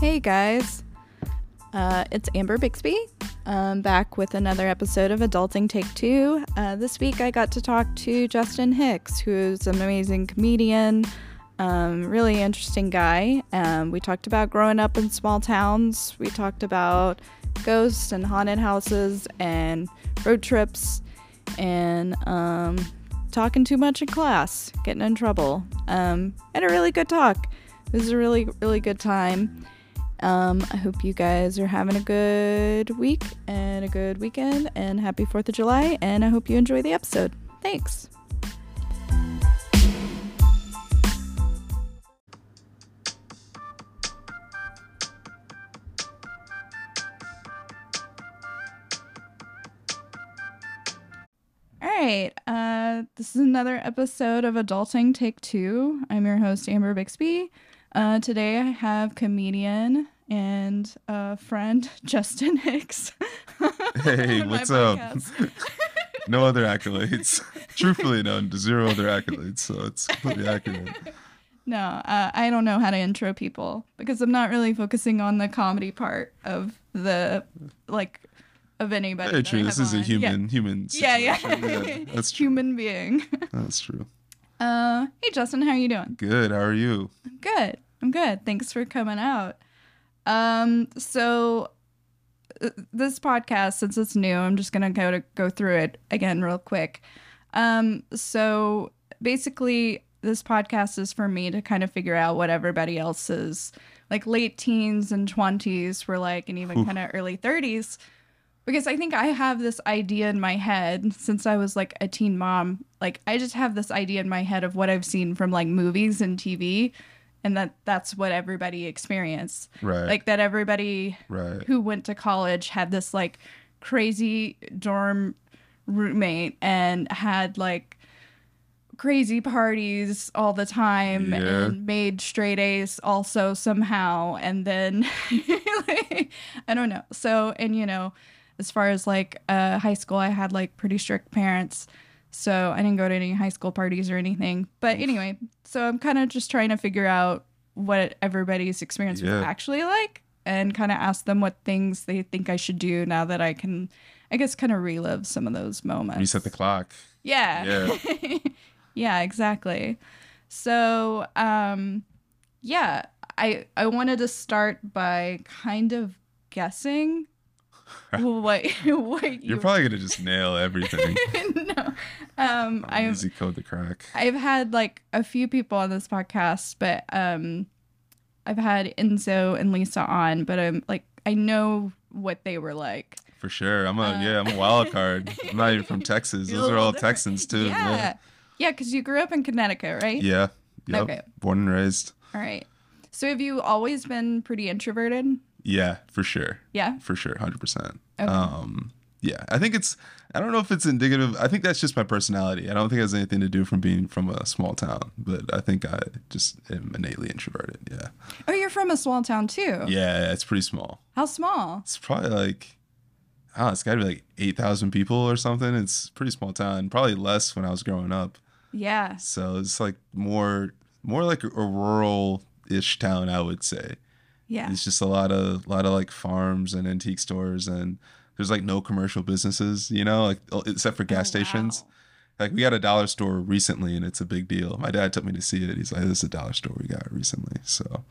Hey guys, uh, it's Amber Bixby. I'm back with another episode of Adulting Take Two. Uh, this week I got to talk to Justin Hicks, who's an amazing comedian, um, really interesting guy. Um, we talked about growing up in small towns. We talked about ghosts and haunted houses and road trips and um, talking too much in class, getting in trouble. Um, a really good talk. It was a really, really good time. Um, I hope you guys are having a good week and a good weekend and happy 4th of July. And I hope you enjoy the episode. Thanks. All right. Uh, this is another episode of Adulting Take Two. I'm your host, Amber Bixby. Uh, today I have comedian and uh, friend Justin Hicks. Hey, what's up? no other accolades. Truthfully, no, zero other accolades. So it's completely accurate. No, uh, I don't know how to intro people because I'm not really focusing on the comedy part of the like of anybody. Very true. This is a on. human, human. Yeah, yeah, yeah. That's true. human being. That's true. Uh, hey Justin, how are you doing? Good. How are you? I'm good. I'm good. Thanks for coming out. Um, so uh, this podcast, since it's new, I'm just gonna go to go through it again real quick. Um, so basically, this podcast is for me to kind of figure out what everybody else's like late teens and twenties were like, and even kind of early thirties. Because I think I have this idea in my head since I was like a teen mom. Like I just have this idea in my head of what I've seen from like movies and TV, and that that's what everybody experienced. Right. Like that everybody right. who went to college had this like crazy dorm roommate and had like crazy parties all the time Yeah. and made straight A's also somehow and then like, I don't know. So and you know, as far as like uh high school I had like pretty strict parents. So I didn't go to any high school parties or anything. But anyway, so I'm kind of just trying to figure out what everybody's experience was actually like and kind of ask them what things they think I should do now that I can I guess kind of relive some of those moments. Reset the clock. Yeah. Yeah. exactly. So, um yeah, I I wanted to start by kind of guessing what what you You're probably gonna just nail everything. no. Um I've Easy code to crack. I've had like a few people on this podcast, but um I've had Enzo and Lisa on, but I'm like I know what they were like. For sure. I'm a Uh, yeah. I'm a wild card. I'm not even from Texas. Those are all different. Texans too. Yeah. Yeah, because you grew up in Connecticut, right? Yeah. Yep. Okay. Born and raised. All right. So have you always been pretty introverted? Yeah, for sure. Yeah. for sure 100% Okay. um yeah i think it's i don't know if it's indicative i think that's just my personality i don't think it has anything to do from being from a small town but i think i just am innately introverted yeah Oh, you're from a small town too. yeah it's pretty small How small? it's probably like oh it's gotta be like 8000 people or something it's a pretty small town probably less when i was growing up Yeah. so it's like more more like a rural ish town i would say Yeah. It's just a lot of lot of like farms and antique stores and there's like no commercial businesses, you know, like oh, except for gas Oh, wow. stations. Like we got a dollar store recently and it's a big deal. My dad took me to see it. He's like, "This is a dollar store we got recently." So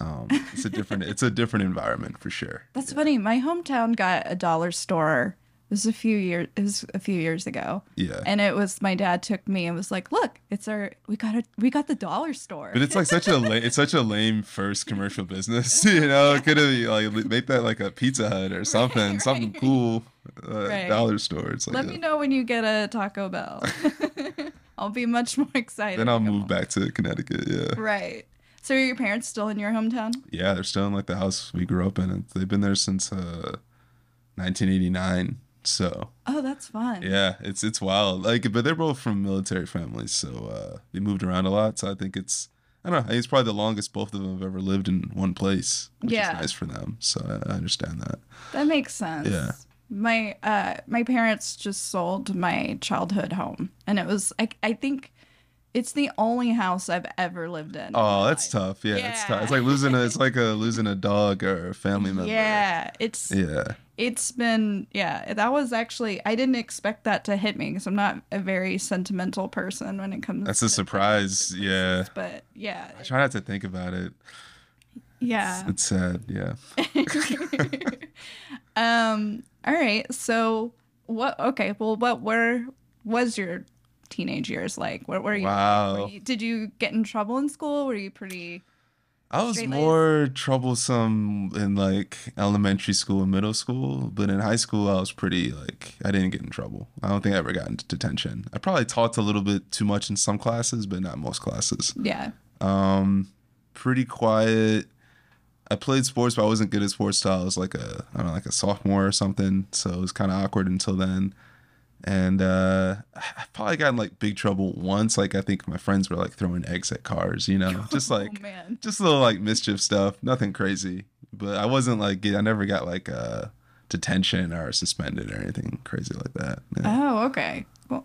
um, it's a different it's a different environment for sure. That's funny. My hometown got a dollar store. It was a few years. It was a few years ago, Yeah. and it was my dad took me and was like, "Look, it's our we got a we got the dollar store." But it's like such a la- it's such a lame first commercial business, you know. It could have like make that like a Pizza Hut or something, Right, something right. cool, uh, Right. dollar store. It's like Let a- me know when you get a Taco Bell. I'll be much more excited. then I'll move home. back to Connecticut. Yeah. Right. So are your parents still in your hometown? Yeah, they're still in like the house we grew up in. and They've been there since uh, 1989. So Oh, that's fun. yeah, it's it's wild. Like, but they're both from military families, so uh, they moved around a lot. So I think it's I don't know. It's probably the longest both of them have ever lived in one place, which Yeah. is nice for them. So I, I understand that. That makes sense. Yeah. My uh my parents just sold my childhood home and it was I I think It's the only house I've ever lived in. Oh, that's life. tough. Yeah, it's tough. It's like losing a it's like a losing a dog or a family member. Yeah, it's Yeah. it's been yeah. That was actually I didn't expect that to hit me because I'm not a very sentimental person when it comes. That's to a surprise. Yeah. But yeah, I try not to think about it. yeah. It's sad. Yeah. um. All right. So what? Okay. Well, what were was your teenage years like? What were you? Wow. were you- did you get in trouble in school? Were you pretty? I was more troublesome in like elementary school and middle school, but in high school I was pretty like I didn't get in trouble. I don't think I ever got into detention. I probably talked a little bit too much in some classes, but not most classes. Yeah. Um, pretty quiet. I played sports, but I wasn't good at sports till I was like a I don't know, like a sophomore or something. So it was kind of awkward until then. And uh, I probably got in like big trouble once. Like I think my friends were like throwing eggs at cars, you know, just like oh man. just little like mischief stuff, nothing crazy. But I wasn't like I never got like uh detention or suspended or anything crazy like that. Yeah. Oh, okay. Well,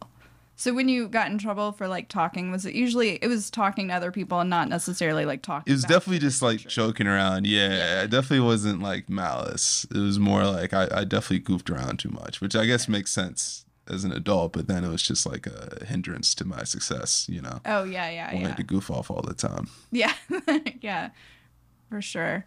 so when you got in trouble for like talking, was it usually it was talking to other people and not necessarily like talking? It was definitely just like teacher? joking around. Yeah, it definitely wasn't like malice. It was more like I, I definitely goofed around too much, which I guess makes sense as an adult. But then it was just like a hindrance to my success. You know, Oh yeah, yeah, I wanted yeah, to goof off all the time. yeah, yeah, for sure.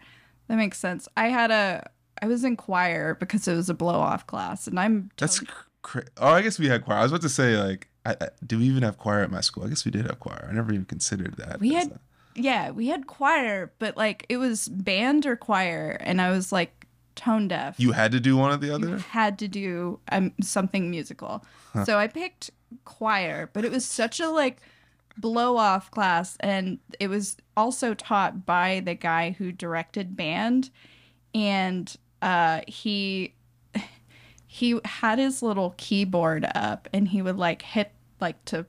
That makes sense. I had a I was in choir because it was a blow off class, and I'm That's totally- cra- oh, I guess we had choir. I was about to say like, I, I, do we even have choir at my school? I guess we did have choir. I never even considered that. We had- a- yeah, we had choir, but like it was band or choir, and I was like tone deaf. you had to do one or the you other. had to do um, something musical. So I picked choir, but it was such a like blow off class and it was also taught by the guy who directed band and uh he he had his little keyboard up and he would like hit like to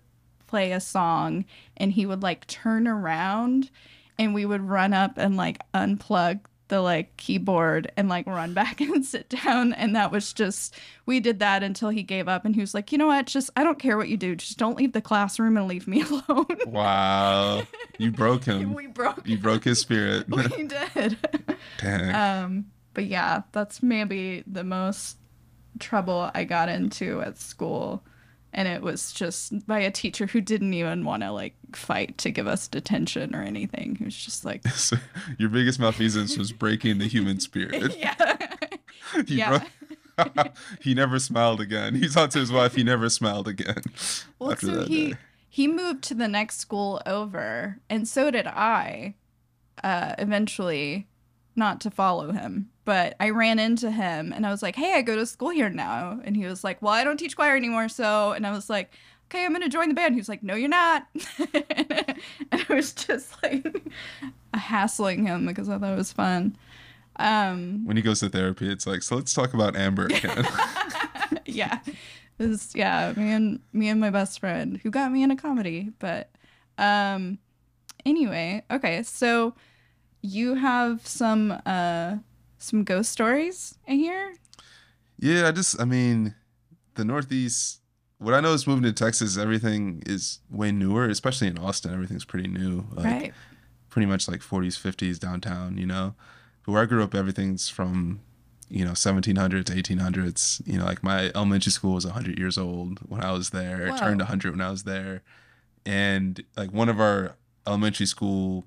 play a song and he would like turn around and we would run up and like unplug the like keyboard and like run back and sit down. And that was just we did that until he gave up and he was like you know what? Just i don't care what you do. Just don't leave the classroom and leave me alone. Wow, you broke him. we broke You broke his spirit. we did. Dang. um but yeah that's maybe the most trouble i got into at school and it was just by a teacher who didn't even want to like fight to give us detention or anything he was just like So your biggest malfeasance was breaking the human spirit. yeah He Yeah. broke- he never smiled again. He talked to his wife, he never smiled again. well after so that he day. he moved to the next school over and so did i uh eventually not to follow him but i ran into him and i was like hey i go to school here now. And he was like well i don't teach choir anymore so and i was like okay i'm gonna join the band. He was like no you're not. And i was just like hassling him because i thought it was fun. Um When he goes to therapy, it's like, so let's talk about Amber again. yeah. It was yeah me and me and my best friend who got me into comedy but um anyway okay so you have some uh some ghost stories in here yeah, I just, I mean, the Northeast, what I know is moving to Texas, everything is way newer, especially in Austin. Everything's pretty new. Like, right pretty much like 40s, 50s downtown, you know. But where I grew up, everything's from, you know, 1700s, 1800s. You know, like my elementary school was 100 years old when I was there. It Wow. turned 100 when I was there. And like one of our elementary school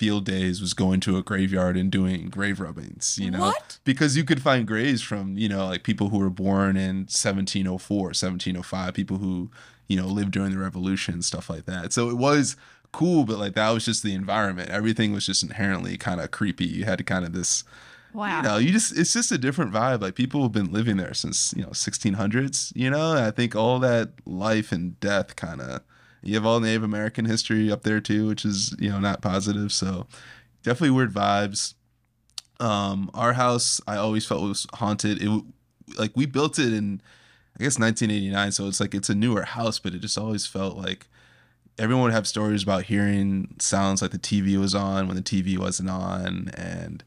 field days was going to a graveyard and doing grave rubbings, you know, What? because you could find graves from, you know, like people who were born in 1704, 1705, people who, you know, lived during the revolution, stuff like that. So it was cool, but like that was just the environment. Everything was just inherently kind of creepy. You had kind of this, wow you know, you just, it's just a different vibe. Like people have been living there since, you know, 1600s, you know, and I think all that life and death kind of, you have all Native American history up there too, which is, you know, not positive. So definitely weird vibes. Um, our house, I always felt was haunted. It, like we built it in, I guess 1989. So it's like, it's a newer house, but it just always felt like, everyone would have stories about hearing sounds like the TV was on when the TV wasn't on and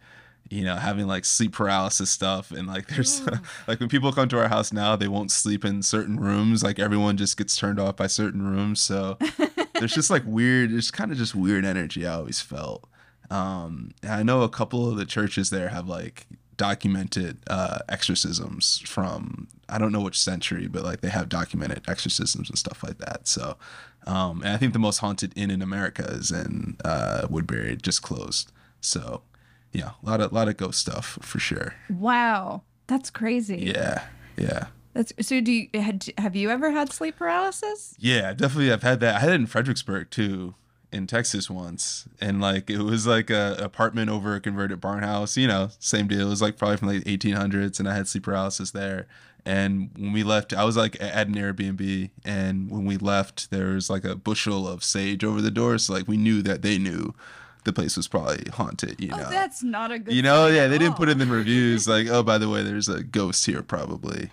you know having like sleep paralysis stuff and like there's like when people come to our house now they won't sleep in certain rooms like everyone just gets turned off by certain rooms so there's just like weird, there's kind of just weird energy I always felt. Um, I know a couple of the churches there have like documented uh, exorcisms from I don't know which century, but like they have documented exorcisms and stuff like that. So, um, and I think the most haunted inn in America is in uh, Woodbury, it just closed. So, yeah, a lot of lot of ghost stuff for sure. Wow, that's crazy. Yeah, yeah. That's so. Do you had, have you ever had sleep paralysis? Yeah, definitely. I've had that. I had it in Fredericksburg too, in Texas once, and like it was like a apartment over a converted barn house. You know, same deal. It was like probably from like 1800s, and I had sleep paralysis there. And when we left, I was like at an Airbnb, and when we left, there was like a bushel of sage over the door. So like we knew that they knew the place was probably haunted. You Oh, know, that's not a good. you know, yeah, they didn't put it in the reviews like, oh, by the way, there's a ghost here probably.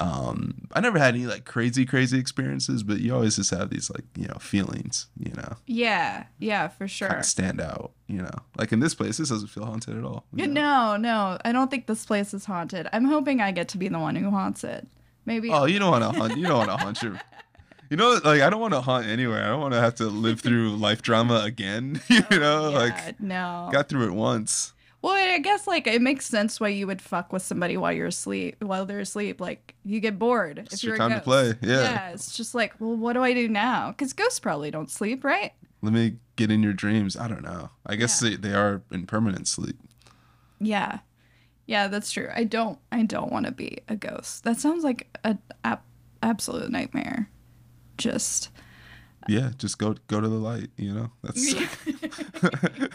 Um, I never had any like crazy, crazy experiences, but you always just have these like you know feelings, you know, Yeah, yeah, for sure. kind of stand out, you know. Like in this place, this doesn't feel haunted at all. you know? No, no, I don't think this place is haunted. I'm hoping I get to be the one who haunts it. Maybe. Oh, you don't want to haunt. You don't want to haunt your. You know, like I don't want to haunt anywhere. I don't want to have to live through life drama again. You know, yeah, like no. got through it once. Well, I guess like it makes sense why you would fuck with somebody while you're asleep, while they're asleep. Like you get bored if It's you're your a time to play, yeah. Yeah, it's just like, well, what do I do now? Because ghosts probably don't sleep, right? Let me get in your dreams. I don't know. I guess Yeah. they, they are in permanent sleep. Yeah, yeah, that's true. I don't, I don't want to be a ghost. That sounds like a, a absolute nightmare. Just yeah just go go to the light you know that's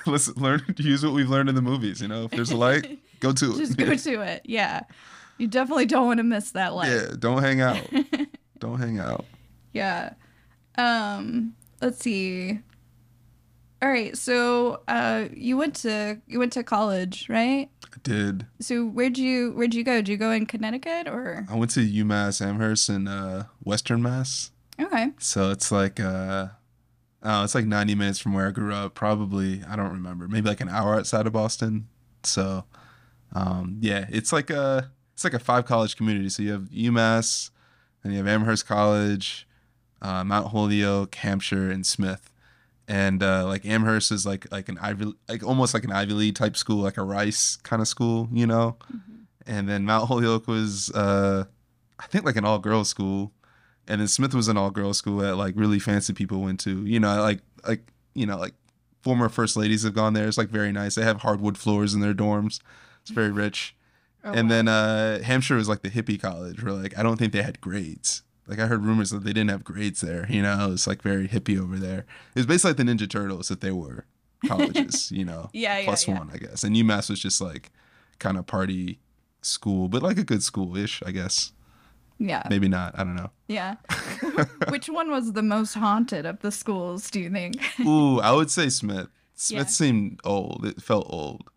let's learn use what we've learned in the movies you know if there's a light go to it just go to it. Yeah, you definitely don't want to miss that light. yeah don't hang out don't hang out Yeah. Um, let's see. All right, so uh you went to you went to college, right? i did So where'd you where'd you go? Did you go in Connecticut or i went to umass amherst in uh western mass Okay. so it's like uh oh it's like 90 minutes from where i grew up. Probably i don't remember maybe like an hour outside of boston. So um yeah it's like a it's like a five college community. So you have umass and you have amherst college uh, mount holyoke hampshire and smith. And uh, like amherst is like like an ivy like almost like an ivy league type school like a rice kind of school you know? And then mount holyoke was uh i think like an all-girls school and then Smith was an all girls school that like really fancy people went to. You know, like like you know like former first ladies have gone there. It's like very nice. They have hardwood floors in their dorms. It's very rich. Oh, and wow. then uh, Hampshire was like the hippie college where like I don't think they had grades. Like I heard rumors that they didn't have grades there. You know, it's like very hippie over there. It was basically like the Ninja Turtles if they were colleges. you know, Yeah, yeah, plus yeah. one I guess. And UMass was just like kind of party school, but like a good school ish, I guess. Yeah. Maybe not. I don't know. Yeah. Which one was the most haunted of the schools, do you think? Ooh, I would say Smith. Smith Yeah. seemed old. It felt old.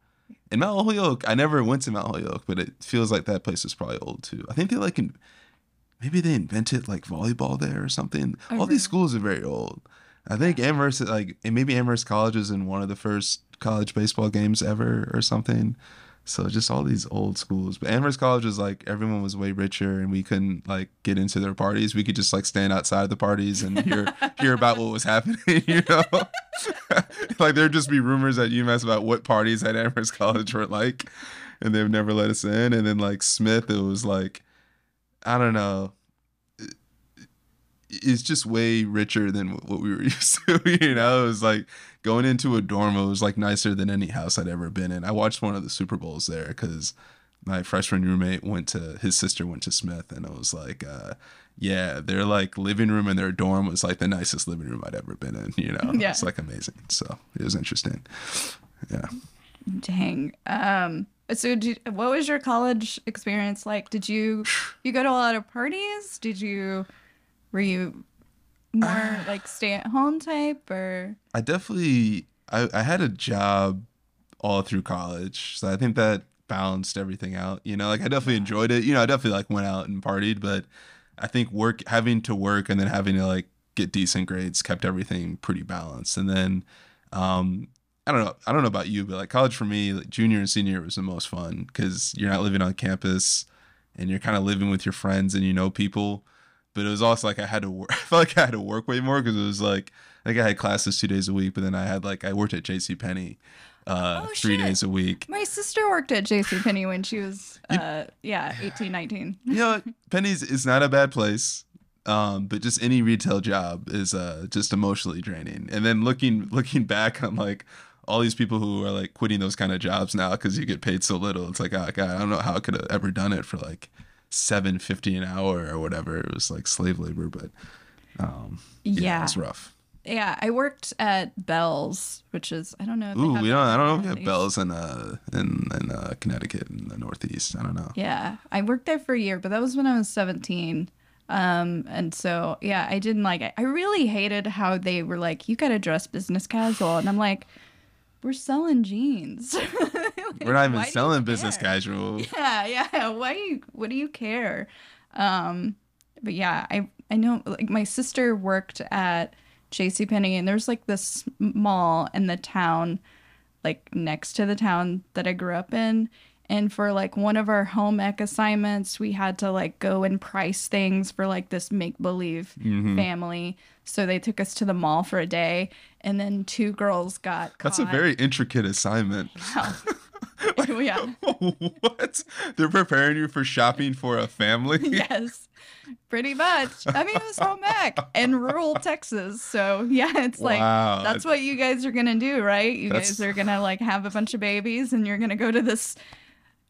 And Mount Holyoke, I never went to Mount Holyoke, but it feels like that place is probably old too. I think they like, in, maybe they invented like volleyball there or something. Oh, All really? these schools are very old. I think Amherst, like, and maybe Amherst College was in one of the first college baseball games ever or something. So just all these old schools. But Amherst College was like everyone was way richer and we couldn't like get into their parties. We could just like stand outside the parties and hear hear about what was happening, you know? like there'd just be rumors at UMass about what parties at Amherst College were like, and they've never let us in. And then like Smith, it was like, I don't know. It's just way richer than what we were used to, you know. It was like going into a dorm. It was like nicer than any house I'd ever been in. I watched one of the Super Bowls there because my freshman roommate went to his sister went to Smith, and it was like, uh, yeah, their like living room in their dorm was like the nicest living room I'd ever been in. You know, Yeah. it's like amazing. So it was interesting. Yeah. Dang. Um so did, what was your college experience like? Did you you go to a lot of parties? Did you were you more like stay at home type or I definitely I, I had a job all through college, so I think that balanced everything out. You know, like I definitely enjoyed it. You know, I definitely like went out and partied, but I think work having to work and then having to like get decent grades kept everything pretty balanced. And then um I don't know. I don't know about you, but like college for me, like junior and senior was the most fun because you're not living on campus and you're kind of living with your friends and you know people. But it was also like I had to work. I felt like I had to work way more because it was like I think I had classes two days a week, but then I had like I worked at J.C. Penney uh, Oh, three shit. days a week. My sister worked at JCPenney when she was, uh, yeah, 18, 19. You know? Penney's is not a bad place. Um, but just any retail job is uh just emotionally draining. And then looking looking back on like all these people who are like quitting those kind of jobs now because you get paid so little. It's like, oh god, I don't know how I could have ever done it for like seven fifty an hour or whatever. It was like slave labor, but um, yeah, Yeah. it's rough. Yeah, I worked at Bealls, which is, I don't know. Ooh, we don't. I don't know if we have Bealls in uh in in uh, Connecticut in the Northeast. I don't know. Yeah, I worked there for a year, but that was when I was 17. Um, and so, yeah, I didn't like it. I really hated how they were like, you got to dress business casual. And I'm like, we're selling jeans. We're not even Why do you selling business care? casual. Yeah, yeah. Why you what do you care? Um but yeah, I I know like my sister worked at JCPenney and there's like this mall in the town like next to the town that I grew up in and for like one of our home ec assignments we had to like go and price things for like this make believe Mm-hmm. family so they took us to the mall for a day and then two girls got That's a very intricate assignment. Wow! yeah what? They're preparing you for shopping for a family? yes, pretty much. I mean, it was home ec in rural Texas. So, yeah, it's like, that's what you guys are going to do, right? You That's- guys are going to like have a bunch of babies and you're going to go to this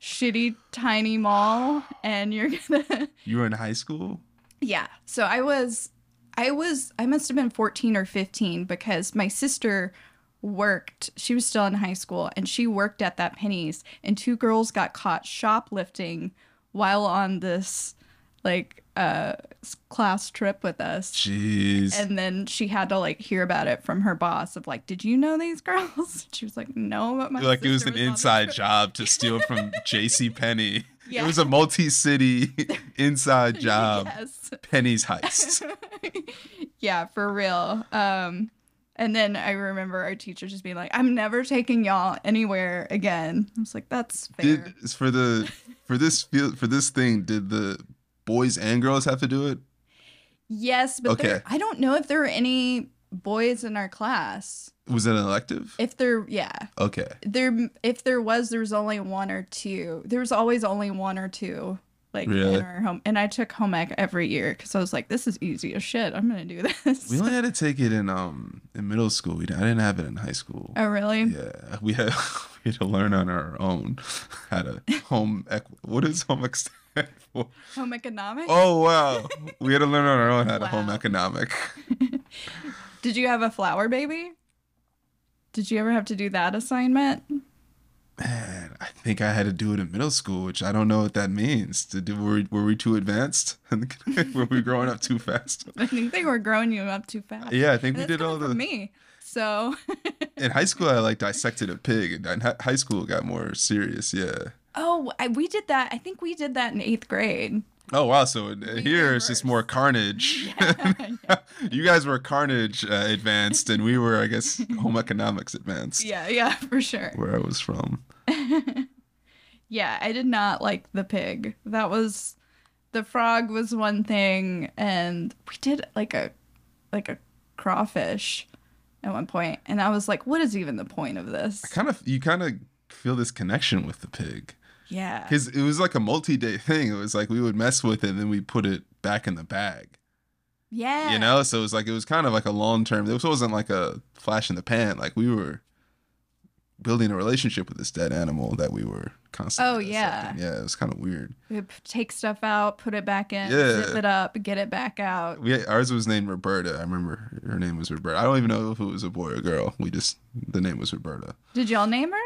shitty, tiny mall and you're going to. You were in high school? Yeah. So I was, I was, I must have been 14 or 15 because my sister worked, she was still in high school and she worked at that Penney's and two girls got caught shoplifting while on this like uh class trip with us. Jeez. And then she had to like hear about it from her boss of like, did you know these girls? She was like, no, but my like it was an this inside job to steal from J.C. Penney. Yeah. It was a multi-city inside job. Yes. Penney's heist. yeah, for real. Um, and then I remember our teacher just being like, "I'm never taking y'all anywhere again." I was like, "That's fair." Did for the for this field for this thing? Did the boys and girls have to do it? yes, but there- I don't know if there were any boys in our class. Was it an elective? If there, yeah, Okay. there. If there was, there was only one or two. There was always only one or two. Like Really? in our home, and I took home ec every year because I was like, "This is easy as shit. I'm gonna do this." We only had to take it in um in middle school. We, I didn't have it in high school. oh, really? Yeah, we had we had to learn on our own how to home ec. What is home ec stand for? Home economics. Oh wow, we had to learn on our own how to home Wow. economic. Did you have a flower baby? Did you ever have to do that assignment? Man, I think I had to do it in middle school, which I don't know what that means. Do were we, were we too advanced? were we growing up too fast? I think they were growing you up too fast. Yeah, I think we did all the. me. So, In high school, I like dissected a pig. and In high school, got more serious. Yeah. oh, I, we did that. I think we did that in eighth grade. Oh wow! So We here were it's just more carnage. Yeah, you guys were carnage uh, advanced, and we were, I guess, home economics advanced. yeah, yeah, for sure. Where I was from. Yeah, I did not like the pig. That was the frog was one thing, and we did like a like a crawfish at one point, and I was like, "What is even the point of this?" Kind of, you kind of feel this connection with the pig Yeah, because it was like a multi-day thing. It was like we would mess with it, and then we put it back in the bag. yeah, You know, so it was like it was kind of like a long-term. This wasn't like a flash in the pan. Like we were building a relationship with this dead animal that we were constantly. Oh, yeah. yeah. It was kind of weird. We p- take stuff out, put it back in, Yeah. zip it up, get it back out. We ours was named Roberta. I remember her name was Roberta. I don't even know if it was a boy or girl. We just the name was Roberta. Did y'all name her?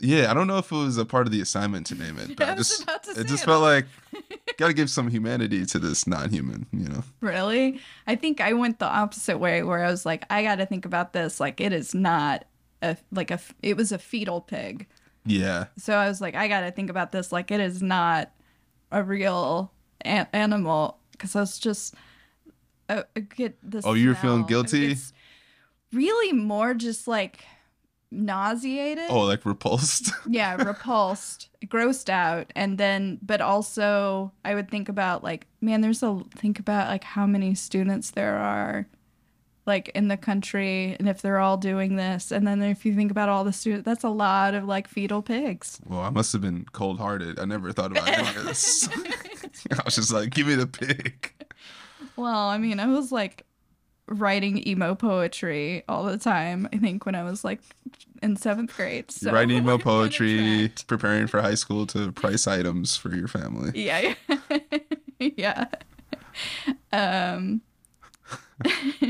Yeah, I don't know if it was a part of the assignment to name it, but I just it just it. felt like gotta give some humanity to this non-human. You know? Really? I think I went the opposite way, where I was like, I got to think about this. Like, it is not a like a It was a fetal pig, Yeah. so I was like, I got to think about this. Like, it is not a real a- animal because I was just. I, I get this. Oh, you were feeling guilty? Really, more just like nauseated. Oh, like repulsed. yeah, repulsed, grossed out, and then but also I would think about like, man, there's a think about like how many students there are like in the country and if they're all doing this and then if you think about all the students that's a lot of like fetal pigs well, I must have been cold hearted. I never thought about doing this. I was just like, give me the pig. well i mean i was like writing emo poetry all the time i think when i was like in seventh grade so Writing emo poetry, preparing for high school to price items for your family. yeah. Yeah. Um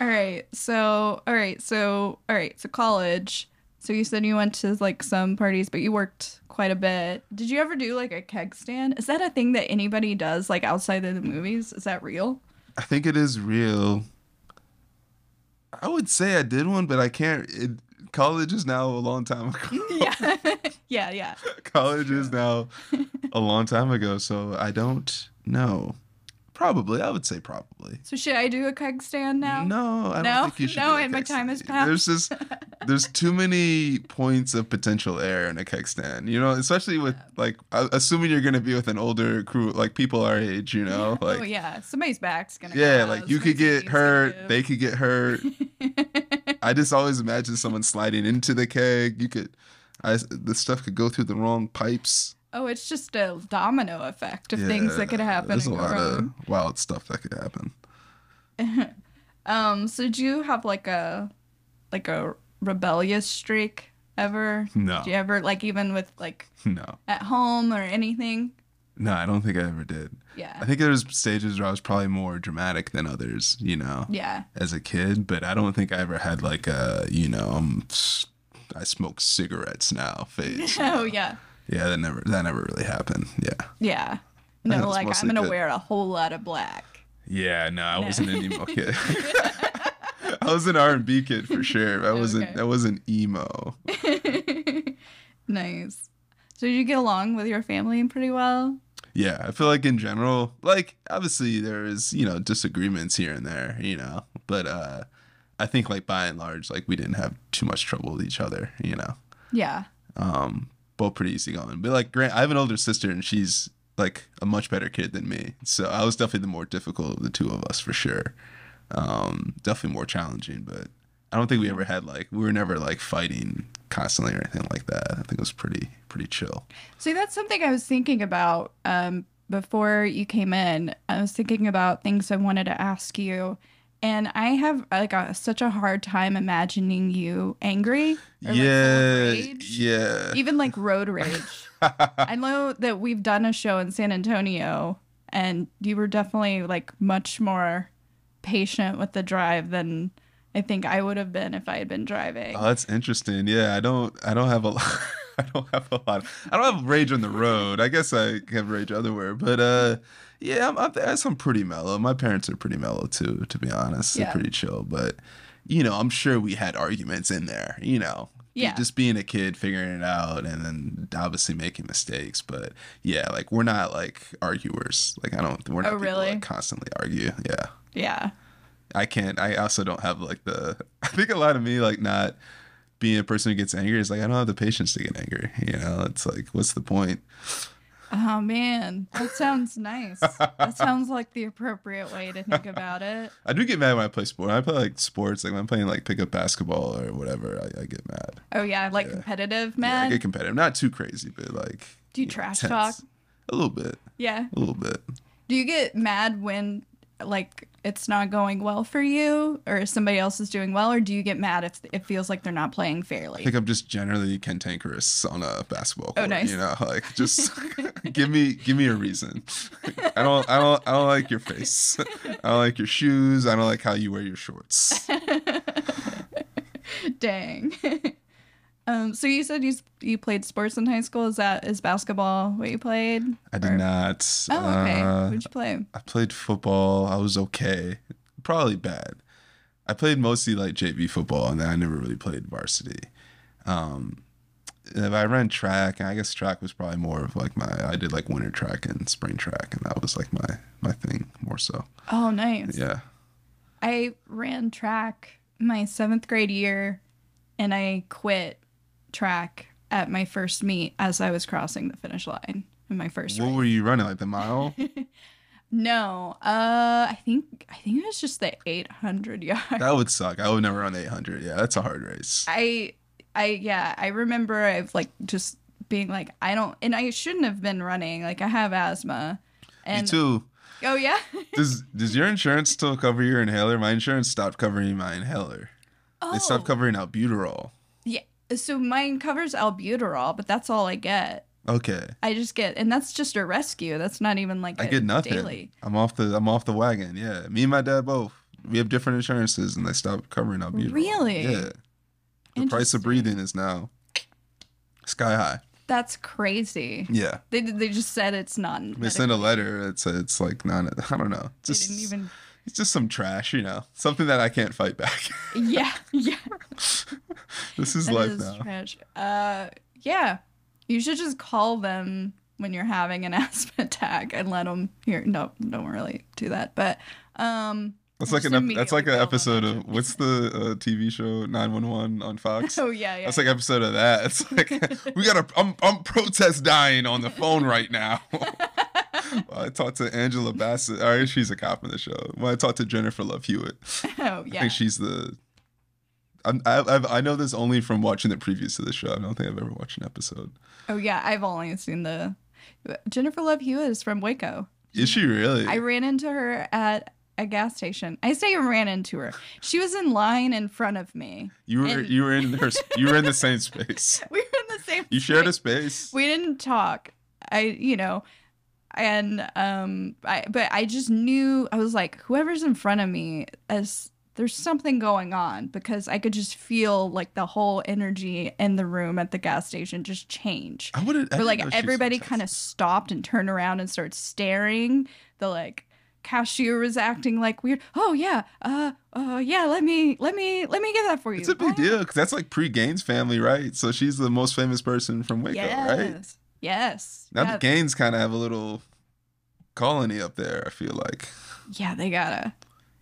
all right so all right so all right so college. So you said you went to like some parties but you worked quite a bit. Did you ever do like a keg stand? Is that a thing that anybody does like outside of the movies? Is that real I think it is real. I would say I did one, but I can't. It, college is now a long time ago. yeah yeah yeah college is now a long time ago, so I don't know. Probably, I would say probably. so should i do a keg stand now No, I don't No? think you should. No, and my time has stand. There's just there's too many points of potential error in a keg stand. You know, especially with like assuming you're gonna be with an older crew, like people our age. You know, oh, like oh yeah somebody's back's gonna yeah, like you could get hurt, they could get hurt. I just always imagine someone sliding into the keg. You could, I, the stuff could go through the wrong pipes. Oh, it's just a domino effect of things that could happen. There's a lot wrong. of wild stuff that could happen. Um, so do you have like a like a rebellious streak ever? No. Do you ever like even with like No, at home or anything? no, I don't think I ever did. Yeah. I think there's stages where I was probably more dramatic than others, you know, yeah. as a kid. But I don't think I ever had like a, you know, um, I smoke cigarettes now phase. Oh yeah. Yeah, that never, that never really happened. Yeah. Yeah. No, was like I'm gonna good. wear a whole lot of black. Yeah, no, I No. wasn't an emo kid. I was an R and B kid for sure. I wasn't. Okay. I wasn't emo. nice. So did you get along with your family pretty well? Yeah, I feel like in general, like obviously there is you know disagreements here and there, you know, but uh, I think like by and large, like we didn't have too much trouble with each other, you know. Yeah. Um, both pretty easygoing. But like Grant, I have an older sister and she's like a much better kid than me, so I was definitely the more difficult of the two of us for sure. Um, definitely more challenging, but I don't think we ever had like we were never like fighting constantly or anything like that. I think it was pretty pretty chill. See, that's something I was thinking about um, before you came in. I was thinking about things I wanted to ask you, and I have like a, such a hard time imagining you angry. Or, like, yeah, rage. yeah. Even like road rage. I know that we've done a show in San Antonio, and you were definitely like much more patient with the drive than I think I would have been if I had been driving. Oh, that's interesting. Yeah, I don't I don't have a lot I don't have a lot. I don't have rage on the road. I guess I have rage otherwhere, but uh yeah, I'm, I I'm pretty mellow. My parents are pretty mellow too, to be honest. They're Yeah. pretty chill, but you know, I'm sure we had arguments in there, you know. Yeah. Just being a kid, figuring it out, and then obviously making mistakes. But yeah, like we're not like arguers. Like I don't. We're not Oh, people really? like, constantly argue. Yeah. yeah. I can't. I also don't have like the. I think a lot of me like not being a person who gets angry is like I don't have the patience to get angry. You know, it's like what's the point? Oh man, that sounds nice. that sounds like the appropriate way to think about it. I do get mad when I play sport. When I play like sports, like when I'm playing like pickup basketball or whatever, I, I get mad. Oh yeah, like competitive, Yeah, I get competitive, not too crazy, but like. Do you know, trash tense. talk? A little bit, yeah. a little bit. Do you get mad when like it's not going well for you or somebody else is doing well or do you get mad if it feels like they're not playing I fairly? think I'm just generally cantankerous on a basketball oh, court Oh, nice. You know, like just give me give me a reason. I don't I don't I don't like your face. I don't like your shoes. I don't like how you wear your shorts. Dang. um so you said you you played sports in high school. Is that is basketball what you played? I did Or- not. Oh, okay. Uh, What'd you play? I played football. I was okay. Probably bad. I played mostly like JV football, and then I never really played varsity. Um, if I ran track, and I guess track was probably more of like my. I did like winter track and spring track, and that was like my my thing more so. Oh, nice. Yeah. I ran track my seventh grade year, and I quit track at my first meet as I was crossing the finish line in my first What race. were you running? Like the mile? No, uh, I think I think it was just the 800 yard. that would suck. I would never run 800. Yeah, that's a hard race. I, I yeah, I remember I've like just being like I don't, and I shouldn't have been running. Like I have asthma. And, Me too. Oh yeah. Does does your insurance still cover your inhaler? My insurance stopped covering my inhaler. oh. They stopped covering albuterol. So mine covers albuterol, but that's all I get. Okay. I just get, and that's just a rescue. That's not even like I get nothing. daily. I'm off the I'm off the wagon. Yeah. Me and my dad both. We have different insurances and they stopped covering albuterol. Really? Yeah. The price of breathing is now sky high. That's crazy. Yeah. They they just said it's not. They send a letter. It's it's like not. I don't know. They Just didn't even. It's just some trash, you know. Something that I can't fight back. Yeah, yeah. this is That life is now. trash. Uh, yeah. You should just call them when you're having an asthma attack and let them hear. No, don't really do that. But um, That's like an ep- that's like an episode of what's the uh, TV show 911 on Fox. oh yeah, yeah. That's like an episode of that. It's like we got a I'm I'm protest dying on the phone right now. Well, I talked to Angela Bassett. She's a cop in the show. When I talked to Jennifer Love Hewitt, oh I think she's the. I I've, I know this only from watching the previews to the show. I don't think I've ever watched an episode. Oh yeah. I've only seen the Jennifer Love Hewitt is from Waco. Is she really? I ran into her at a gas station. I say I ran into her. She was in line in front of me. you were and- you were in her you were in the same space. We were in the same. You shared a space. space. we didn't talk i you know and um i but i just knew i was like whoever's in front of me as there's something going on because i could just feel like the whole energy in the room at the gas station just change. I would but like everybody kind of stopped and turned around and started staring. The like cashier was acting like weird. Oh yeah uh uh yeah let me let me let me get that for you. It's a big deal because that's like pre Gaines family, right? So she's the most famous person from Waco, yes. right? Yes Now yeah, the Gaines kind of have a little colony up there. I feel like yeah they gotta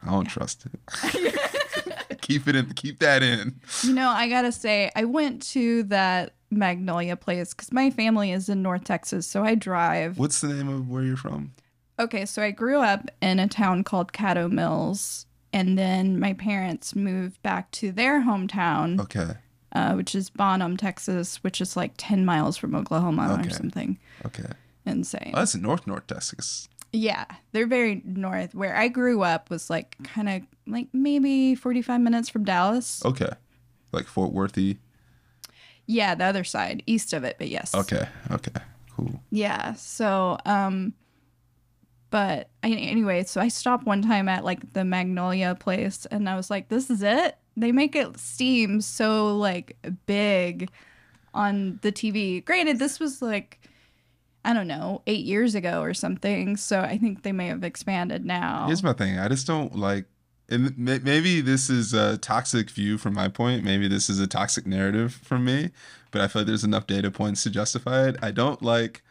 I don't trust it. keep it in. Keep that in. You know, I gotta say, I went to that Magnolia place because my family is in North Texas, so I drive. What's the name of where you're from? Okay, so I grew up in a town called Caddo Mills, and then my parents moved back to their hometown, Okay. Uh, which is Bonham, Texas, which is like 10 miles from Oklahoma Okay. or something Okay. insane. Oh, that's in North North Texas. Yeah, they're very north. Where I grew up was like kind of like maybe 45 minutes from Dallas. Okay. Like Fort Worthy. Yeah, the other side, east of it, but yes. Okay. Okay. Cool. Yeah. So, um, but anyway, so I stopped one time at like the Magnolia place and I was like, this is it? They make it seem so like big on the TV. Granted, this was like, I don't know, eight years ago or something. So I think they may have expanded now. Here's my thing. I just don't like. And maybe this is a toxic view from my point. Maybe this is a toxic narrative from me. But I feel like there's enough data points to justify it. I don't like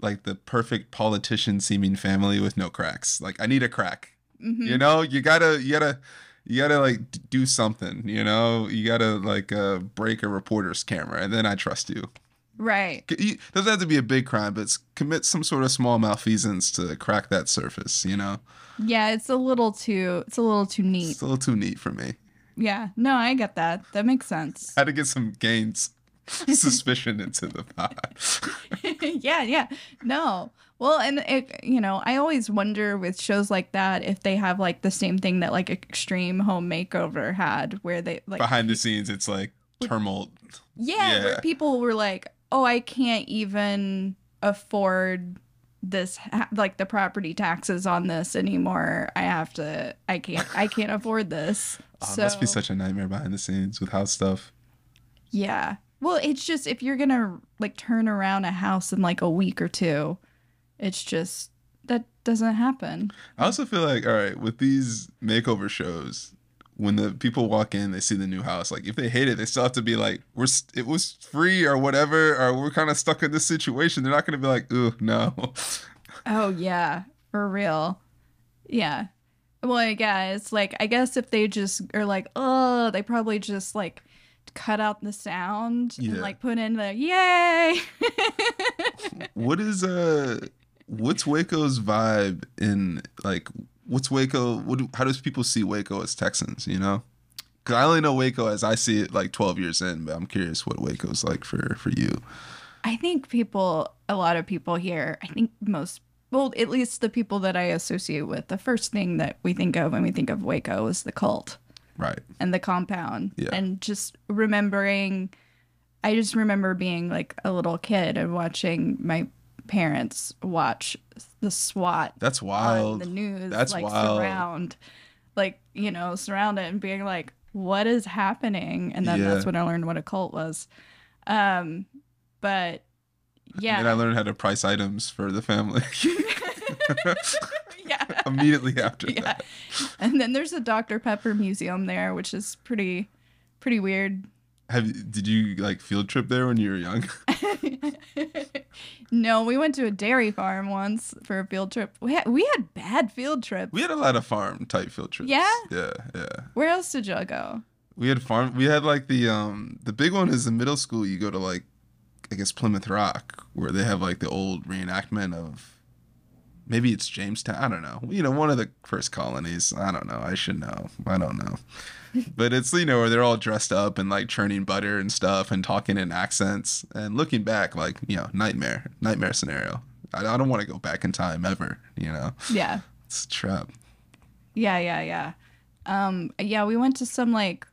like the perfect politician seeming family with no cracks. Like I need a crack. Mhm. You know, you gotta you gotta you gotta like do something. You know, you gotta like uh, break a reporter's camera, and then I trust you. Right. Doesn't have to be a big crime, but commit some sort of small malfeasance to crack that surface. You know, Yeah, it's a little too, it's a little too neat. it's a little too neat for me. Yeah. No, I get that. That makes sense. had to get some Gaines suspicion into the pot. yeah, yeah. No. Well, and it, you know, I always wonder with shows like that if they have like the same thing that like Extreme Home Makeover had, where they like Behind the scenes, it's like tumult. yeah, where yeah. people were like, "Oh, I can't even afford this like the property taxes on this anymore. I have to. I can't. I can't afford this." Oh, so it must be such a nightmare behind the scenes with house stuff. yeah. Well, it's just if you're gonna like turn around a house in like a week or two, it's just that doesn't happen. I also feel like, all right, with these makeover shows, when the people walk in, they see the new house. Like, if they hate it, they still have to be like, "We're st- it was free" or whatever, or we're kind of stuck in this situation. They're not going to be like, "Ooh, no." Oh yeah, for real. Yeah. Well, yeah, it's like I guess if they just are like, oh, they probably just like cut out the sound Yeah. and like put in the yay. what is uh what's Waco's vibe in like what's Waco what do, how does people see Waco as Texans, you know? Cuz I only know Waco as I see it like 12 years in, but I'm curious what Waco's like for for you. I think people, a lot of people here, I think most, well, at least the people that I associate with, the first thing that we think of when we think of Waco is the cult Right. and the compound. Yeah. And just remembering, I just remember being like a little kid and watching my parents watch the SWAT That's wild. the news, That's like wild. surround, like, you know, surround it and being like, what is happening? And then Yeah. that's when I learned what a cult was. Um, but yeah. And I learned how to price items for the family yeah. immediately after Yeah. that. And then there's a Dr. Pepper museum there, which is pretty pretty weird. Have did you like field trip there when you were young? no, we went to a dairy farm once for a field trip. We had, we had bad field trips. We had a lot of farm type field trips. Yeah? Yeah, yeah. Where else did y'all go? We had farm. We had like the um the big one is in middle school. You go to like I guess Plymouth Rock where they have like the old reenactment of maybe it's Jamestown. I don't know. You know, one of the first colonies. I don't know. I should know. I don't know. but it's you know where they're all dressed up and like churning butter and stuff and talking in accents and looking back like you know nightmare nightmare scenario. I, I don't want to go back in time ever. You know, Yeah. it's a trap. Yeah, yeah, yeah. Um yeah, we went to some like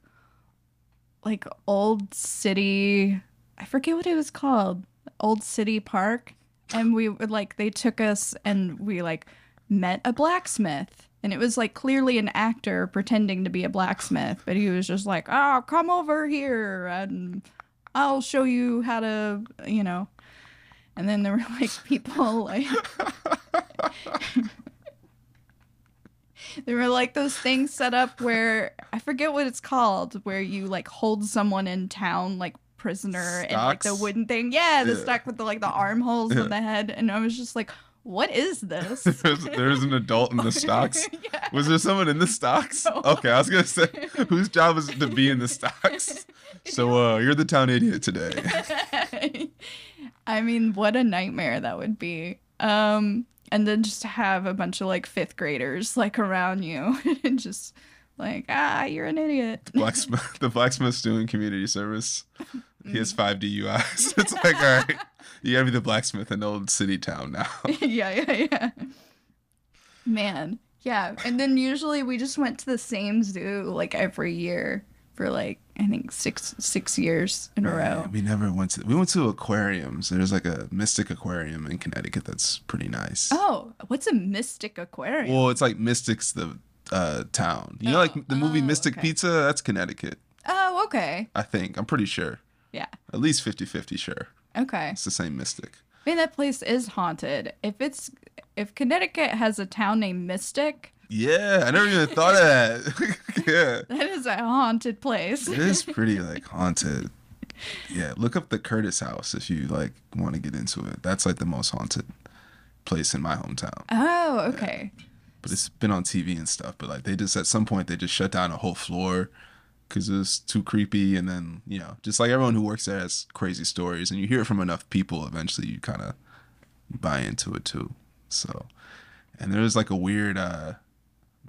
like old city I forget what it was called. Old City Park. And we like they took us and we like met a blacksmith. And it was like clearly an actor pretending to be a blacksmith, but he was just like, "Oh, come over here and I'll show you how to, you know." And then there were like people like There were like those things set up where I forget what it's called, where you like hold someone in town like prisoner and like the wooden thing. Yeah, the Yeah. stock with the like the armholes Yeah. on the head. And I was just like, what is this? there's, an adult in the stocks. yeah. Was there someone in the stocks? No. Okay, I was gonna say whose job is it to be in the stocks? So uh, you're the town idiot today. I mean, what a nightmare that would be. Um, and then just have a bunch of like fifth graders like around you and just like, ah, you're an idiot. Blacksmith, the blacksmith's doing community service. He has Mm. five DUIs. It's like, all right, you gotta be the blacksmith in old city town now. yeah, yeah, yeah. Man, yeah. And then usually we just went to the same zoo like every year for like I think six six years in a row. We never went to. We went to aquariums. There's like a Mystic Aquarium in Connecticut that's pretty nice. Oh, what's a mystic aquarium? Well, it's like Mystic's the uh, town. You know, like the movie Oh, Mystic okay. Pizza. That's Connecticut. oh, okay. I think. I'm pretty sure. Yeah. At least 50-50 sure. Okay. It's the same Mystic. I mean that place is haunted. If it's if Connecticut has a town named Mystic, Yeah, I never even thought of that. yeah. that is a haunted place. It is pretty like haunted. Yeah, look up the Curtis house if you like want to get into it. That's like the most haunted place in my hometown. Oh, okay. But it's been on TV and stuff. But like they just at some point they just shut down a whole floor because it was too creepy. And then you know, just like everyone who works there has crazy stories, and you hear it from enough people, eventually you kind of buy into it too. So, and there was like a weird. uh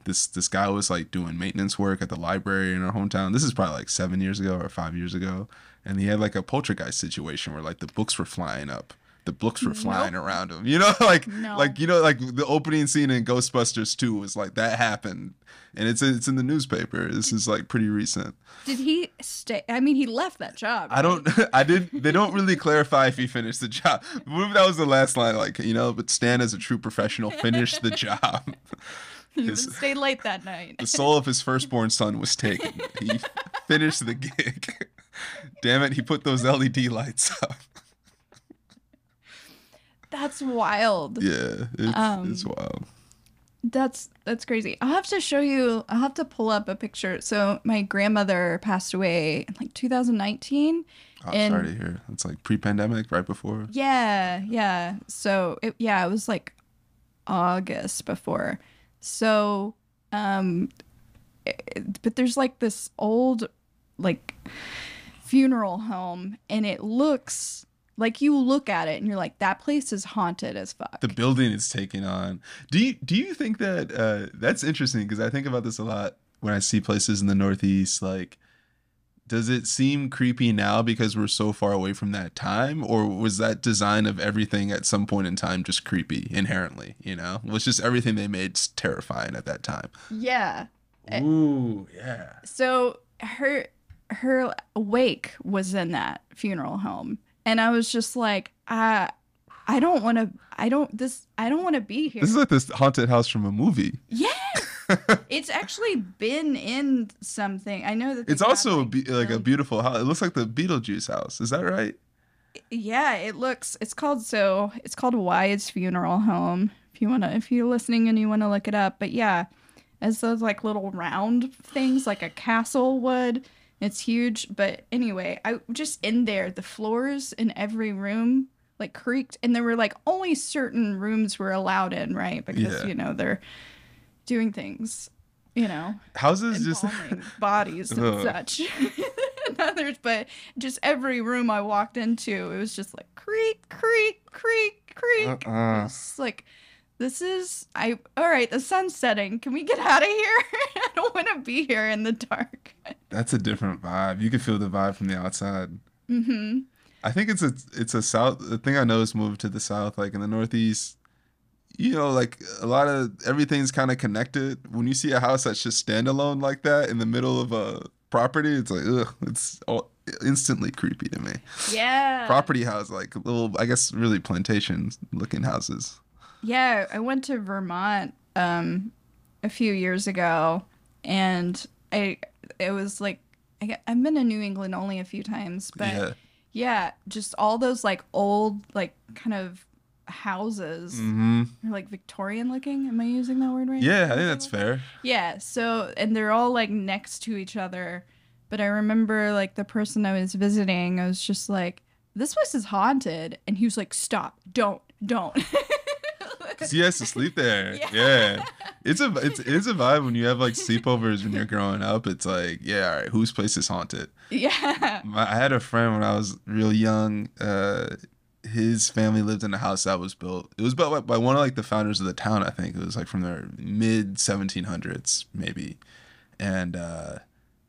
this this guy was like doing maintenance work at the library in our hometown. This is probably like seven years ago or five years ago, and he had like a poltergeist situation where like the books were flying up, the books were flying around him. You know, like No. like you know like the opening scene in Ghostbusters two was like that happened, and it's it's in the newspaper. This is like pretty recent. Did he stay? I mean, he left that job. I don't. I did. They don't really clarify if he finished the job. If that was the last line? Like you know, but Stan, as a true professional, finished the job. He his- stayed late that night. The soul of his firstborn son was taken. He finished the gig. Damn it! He put those LED lights up. That's wild. Yeah, it's, Um, it's wild. That's that's crazy. I'll have to show you. I'll have to pull up a picture. So my grandmother passed away in like 2019. Oh, and- sorry to hear. It's like pre-pandemic, right before. Yeah, yeah. So it, yeah, it was like August before. So, um, it- but there's like this old, like funeral home and it looks like you look at it and you're like that place is haunted as fuck. the building it's taking on. Do you do you think that uh, that's interesting? Because I think about this a lot when I see places in the Northeast. Like, does it seem creepy now because we're so far away from that time, or was that design of everything at some point in time just creepy inherently? You know, was just everything they made terrifying at that time. yeah. Eh. Ooh, yeah. So her her wake was in that funeral home and I was just like I I don't want to I don't this I don't want to be here. This is like this haunted house from a movie. Yeah, it's actually been in something. I know that it's also a like, be- like a um, beautiful house. It looks like the Beetlejuice house. Is that right? Yeah, it looks. It's called so. It's called Wyatt's Funeral Home. If you wanna, if you're listening and you wanna look it up, but yeah, as those like little round things, like a castle would. It's huge, but anyway, I just in there. The floors in every room like creaked, and there were like only certain rooms were allowed in, right? Because Yeah. you know they're doing things, you know Houses just bodies and Ugh. such. and others, but just every room I walked into, it was just like creak, creak, creak, creak. It Uh-uh. was like, this is I. All right, the sun's setting. Can we get out of here? I don't want to be here in the dark. That's a different vibe. You can feel the vibe from the outside. hmm I think it's a it's a south. The thing I know is moved to the south, like in the northeast. You know, like a lot of everything's kind of connected. When you see a house that's just standalone like that in the middle of a property, it's like ugh, it's all instantly creepy to me. Yeah. Property house, like little, I guess, really plantation looking houses. Yeah, I went to Vermont um a few years ago and I it was like I, I've been to New England only a few times, but yeah, yeah, just all those like old like kind of houses. hmm They're like Victorian looking. Am I using that word right? yeah. I think that's fair. Yeah, so and they're all like next to each other. But I remember like the person I was visiting, I was just like, this place is haunted. And he was like, stop, don't, don't. 'Cause he has to sleep there. Yeah. Yeah. It's a it's it's a vibe when you have like sleepovers when you're growing up. It's like, yeah, all right, whose place is haunted? yeah. My, I had a friend when I was real young. Uh, his family lived in a house that was built. It was built by, by one of like the founders of the town. I think it was like from the mid 1700s, maybe. And uh,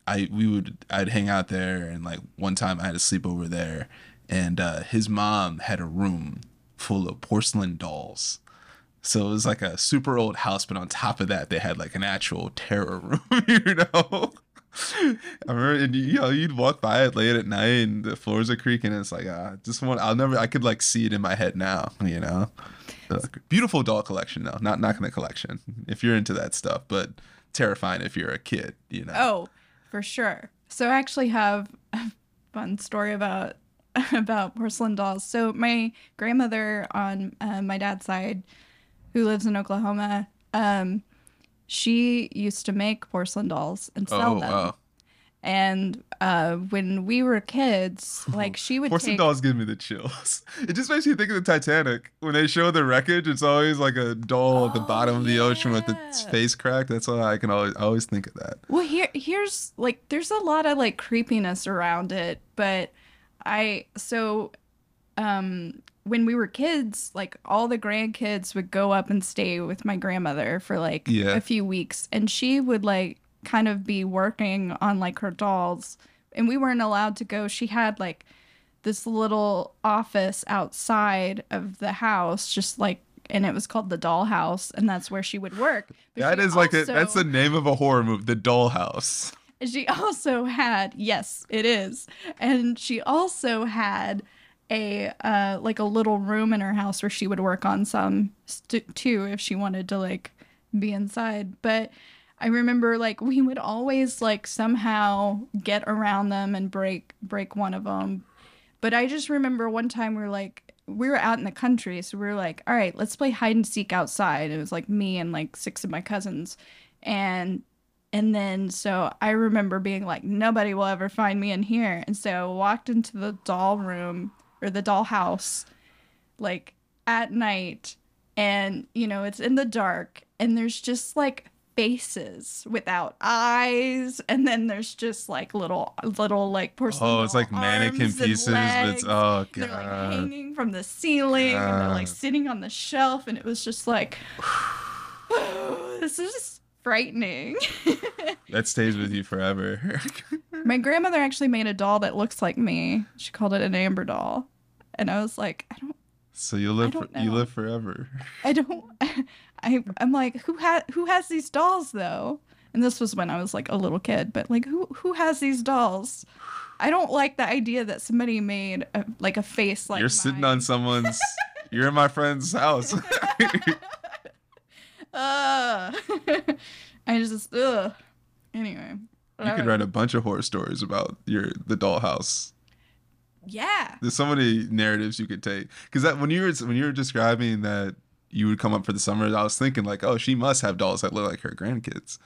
I we would I'd hang out there, and like one time I had to sleep over there, and uh, his mom had a room full of porcelain dolls. So it was like a super old house, but on top of that, they had like an actual terror room, you know. I remember, and, you know, you'd walk by it late at night, and the floors are creaking. And it's like, ah, just one. I'll never. I could like see it in my head now, you know. Beautiful doll collection, though. Not knocking the collection if you're into that stuff, but terrifying if you're a kid, you know. Oh, for sure. So I actually have a fun story about about porcelain dolls. So my grandmother on uh, my dad's side, who lives in Oklahoma, um, she used to make porcelain dolls and sell oh them. wow. And uh, when we were kids, like she would Porcelain take. dolls give me the chills. It just makes me think of the Titanic. When they show the wreckage, it's always like a doll at the Oh, bottom of the ocean with its yeah. face cracked. That's why I can always I always think of that. Well, here here's like there's a lot of like creepiness around it, but I so um when we were kids, like all the grandkids would go up and stay with my grandmother for like Yeah. a few weeks and she would like kind of be working on like her dolls and we weren't allowed to go. She had like this little office outside of the house just like and it was called the doll house and that's where she would work. But That is like a, that's the name of a horror movie, The Dollhouse. she also had yes it is and she also had a uh like a little room in her house where she would work on some st- too if she wanted to like be inside. But i remember like we would always like somehow get around them and break break one of them but i just remember one time we were like we were out in the country so we were like all right let's play hide and seek outside. It was like me and like six of my cousins. And and then so I remember being like, nobody will ever find me in here. And so walked into the doll room or the dollhouse like at night and you know, it's in the dark and there's just like faces without eyes, and then there's just like little little like porcelain. Oh, it's like mannequin pieces, but legs. it's, oh They're like hanging from the ceiling, and they're like sitting on the shelf, and it was just like, this is frightening. That stays with you forever. My grandmother actually made a doll that looks like me. She called it an Amber doll, and I was like, I don't, so you live don't you live forever. I don't, I, I'm like, who has who has these dolls though? And this was when I was like a little kid, but like, who who has these dolls? I don't like the idea that somebody made a, like a face like you're sitting on someone's you're in my friend's house. Uh, I just ugh. Anyway, You could write a bunch of horror stories about your the dollhouse. Yeah. There's so many narratives you could take. Because that when you were when you were describing that you would come up for the summer, I was thinking like, oh, she must have dolls that look like her grandkids.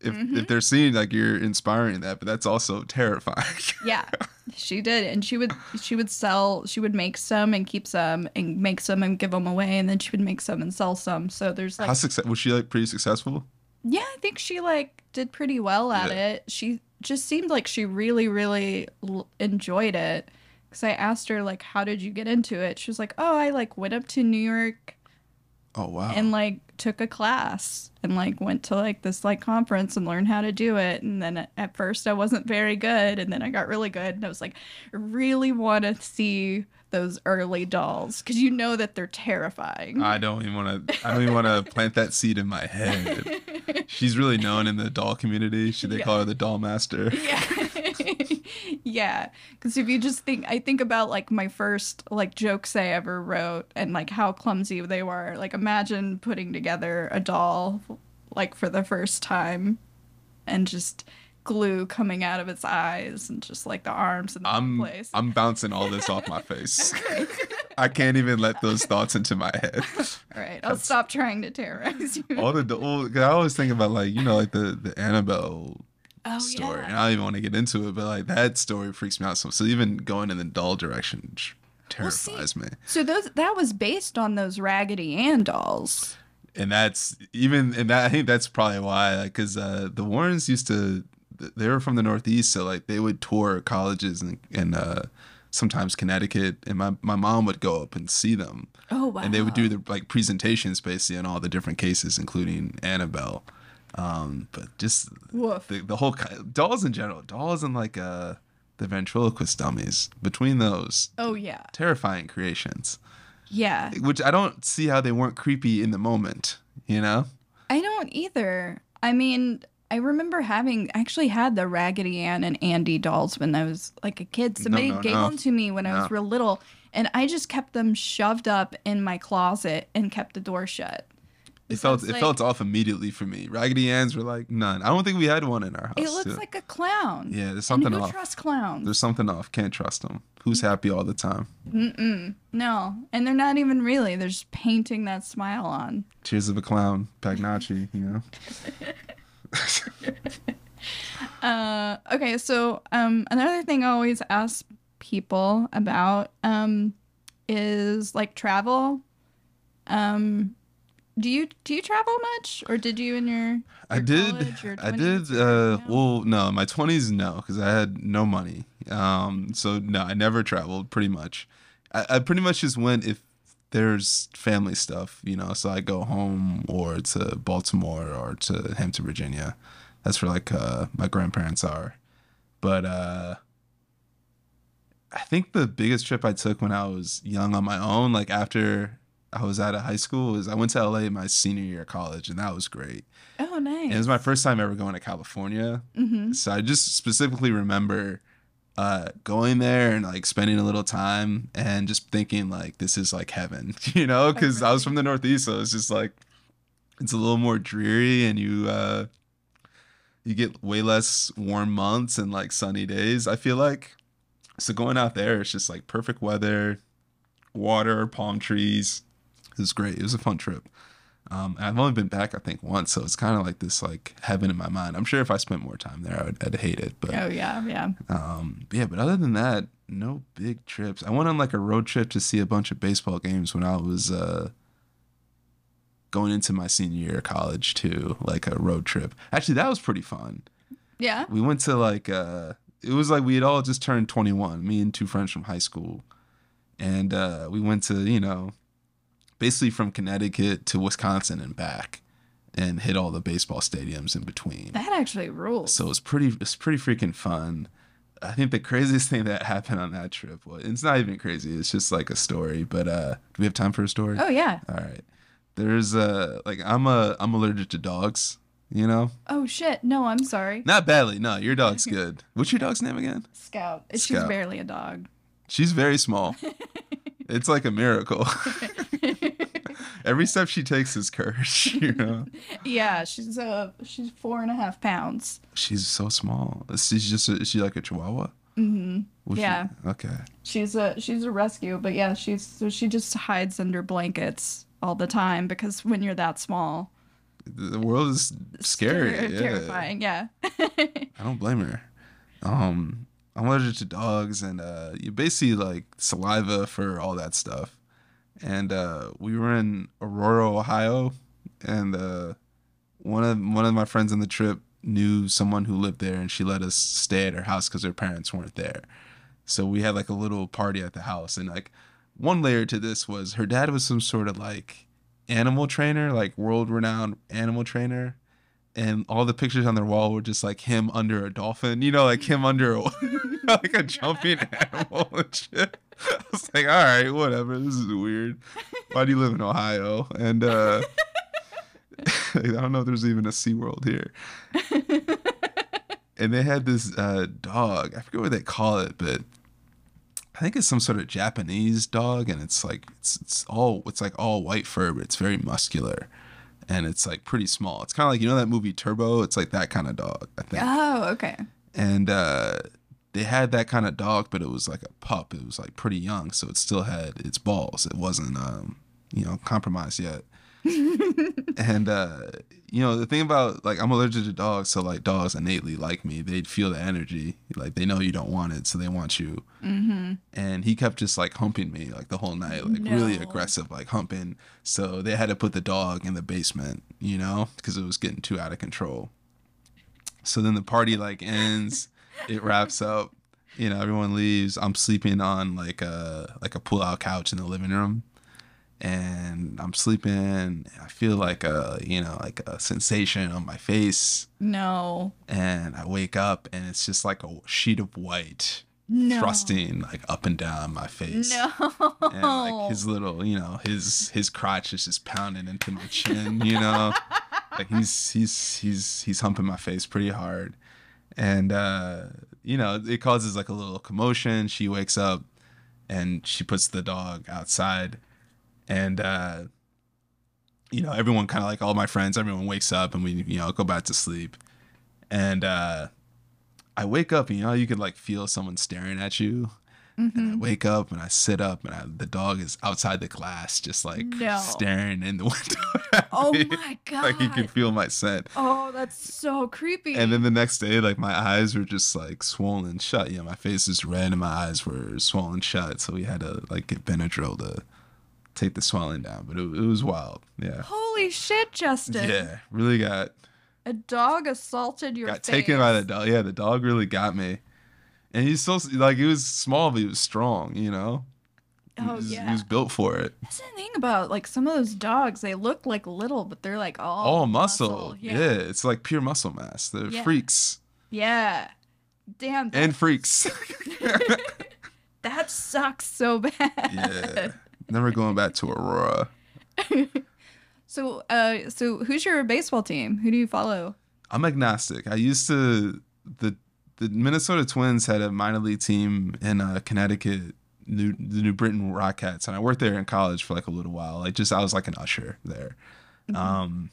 If Mhm. if they're seeing like you're inspiring that, but that's also terrifying. Yeah, she did, and she would she would sell she would make some and keep some and make some and give them away, and then she would make some and sell some. So there's like How success was she like pretty successful? yeah, I think she like did pretty well at Yeah. it. She just seemed like she really really l- enjoyed it. Cause I asked her like, how did you get into it? She was like, oh, I like went up to New York Oh wow. and like took a class and like went to like this like conference and learned how to do it and then at- first i wasn't very good and then i got really good and i was like i really want to see those early dolls because you know that they're terrifying I don't even want to. I don't even want to plant that seed in my head. She's really known in the doll community. Should they Yeah. call her the doll master? yeah yeah because if you just think i think about like my first like jokes i ever wrote and like how clumsy they were like imagine putting together a doll like for the first time and just glue coming out of its eyes and just like the arms in the wrong I'm place I'm bouncing all this off my face. I can't even let those thoughts into my head. all right i'll that's- stop trying to terrorize you All the doll- 'cause I always think about like you know like the the Annabelle oh story, and I don't even want to get into it, but like that story freaks me out. So so even going in the doll direction sh- Well, see- terrifies me. so those that was based on those raggedy ann dolls and that's even and that I think that's probably why like because uh, the Warrens used to they were from the Northeast, so like they would tour colleges and and uh, sometimes Connecticut, and my my mom would go up and see them, oh wow and they would do the like presentations basically on all the different cases, including Annabelle. Um, but just Woof. the, the whole dolls in general, dolls and like uh the ventriloquist dummies between those oh yeah terrifying creations, yeah which I don't see how they weren't creepy in the moment, you know. I don't either. I mean, I remember having actually had the Raggedy Ann and Andy dolls when I was like a kid. Somebody no, gave no. them to me when I was real little, and I just kept them shoved up in my closet and kept the door shut. It felt it like- felt off immediately for me. Raggedy Anns were like none. I don't think we had one in our house. It looks too. like a clown. yeah, there's And something who off. Trust clowns? There's something off. Can't trust them. Who's happy all the time? Mm-mm. No, and they're not even really. They're just painting that smile on. Tears of a clown, Pagliacci. You know. Uh, okay, so um, another thing I always ask people about um, is like travel. Um, do you do you travel much, or did you in your? I your did. college, your I did. Uh, well, no, my twenties, no, because I had no money. Um, so no, I never traveled. Pretty much, I, I pretty much just went if there's family stuff, you know. So I go home or to Baltimore or to Hampton, Virginia. That's where like uh, my grandparents are. But uh, I think the biggest trip I took when I was young on my own, like after I was out of high school, was I went to LA my senior year of college, and that was great. Oh, nice. And it was my first time ever going to California. hmm So I just specifically remember uh, going there and like spending a little time and just thinking like this is like heaven, you know, because I was from the Northeast, so it's just like it's a little more dreary and you uh, you get way less warm months and like sunny days. I feel like so going out there, it's just like perfect weather, water, palm trees. It was great. It was a fun trip. Um, I've only been back, I think, once, so it's kind of like this like heaven in my mind. I'm sure if I spent more time there, I would, I'd hate it. But Oh yeah, yeah. um, yeah, but other than that, no big trips. I went on like a road trip to see a bunch of baseball games when I was uh, going into my senior year of college too, like a road trip. Actually, that was pretty fun. Yeah. We went to like uh it was like we had all just turned 21, me and two friends from high school. And uh we went to, you know, basically from Connecticut to Wisconsin and back and hit all the baseball stadiums in between. That actually rules. So it was pretty it's pretty freaking fun. I think the craziest thing that happened on that trip was it's not even crazy, it's just like a story, but uh do we have time for a story? oh yeah. All right. There's uh like I'm a I'm allergic to dogs, you know? Oh shit. No, I'm sorry. Not badly. No, your dog's good. What's your dog's name again? Scout. Scout. She's barely a dog. She's very small. it's like a miracle. Every step she takes is courage, you know? Yeah, she's uh she's four and a half pounds. She's so small. She's just, a, is she like a chihuahua? Mm-hmm. Yeah. okay. She's a she's a rescue, but yeah, she's so she just hides under blankets all the time because when you're that small, The world is scary. yeah. terrifying. Yeah. I don't blame her. Um, I'm allergic to dogs, and uh, you basically like saliva for all that stuff. And uh, we were in Aurora, Ohio, and uh, one of one of my friends on the trip knew someone who lived there, and she let us stay at her house because her parents weren't there. So we had like a little party at the house, and like one layer to this was her dad was some sort of like animal trainer, like world renowned animal trainer and all the pictures on their wall were just like him under a dolphin, you know, like him under a, like a jumping animal and shit. I was like, all right, whatever. This is weird. Why do you live in Ohio? And uh I don't know if there's even a SeaWorld here. and they had this uh dog. I forget what they call it, but I think it's some sort of Japanese dog, and it's like it's it's all it's like all white fur, but it's very muscular, and it's like pretty small. It's kind of like you know that movie Turbo. It's like that kind of dog, I think. oh, okay. And uh, they had that kind of dog, but it was like a pup. It was like pretty young, so it still had its balls. It wasn't um, you know compromised yet. and uh, you know the thing about like I'm allergic to dogs, so like dogs innately like me. They'd feel the energy, like they know you don't want it, so they want you. Mm-hmm. And he kept just like humping me like the whole night, like really aggressive, like humping. So they had to put the dog in the basement, you know, because it was getting too out of control. So then the party like ends, it wraps up, you know, everyone leaves. I'm sleeping on like a like a pull out couch in the living room and I'm sleeping. I feel like a you know like a sensation on my face, No. and I wake up and it's just like a sheet of white No. thrusting like up and down my face. No. And like his little, you know, his his crotch is just pounding into my chin, you know. like he's he's he's he's humping my face pretty hard. And uh, you know, it causes like a little commotion. She wakes up and she puts the dog outside and uh you know, everyone kind of like all my friends, everyone wakes up and we, you know, go back to sleep. And uh I wake up and you know, you can like feel someone staring at you. And I mm-hmm. wake up and I sit up and I, the dog is outside the glass, just like No. staring in the window. Oh me. my god. Like he can feel my scent. Oh, that's so creepy. And then the next day, like my eyes were just like swollen shut. You know, my face is red and my eyes were swollen shut. So we had to like get Benadryl to take the swelling down. But it, it was wild. Yeah. Holy shit, Justin. Yeah. Really got A dog assaulted your got face. taken by the dog. Yeah, the dog really got me. And he's so like he was small, but he was strong. You know. He Oh was, yeah. He was built for it. That's the thing about like some of those dogs. They look like little, but they're like all All muscle. Yeah. Yeah. it's like pure muscle mass. They're Yeah. freaks Yeah. Damn. And freaks. that sucks so bad. yeah. Never going back to Aurora. So, uh, so who's your baseball team? Who do you follow? I'm agnostic. I used to the the Minnesota Twins had a minor league team in uh, Connecticut, New the New Britain Rock Cats, and I worked there in college for like a little while. Like just I was like an usher there. Um,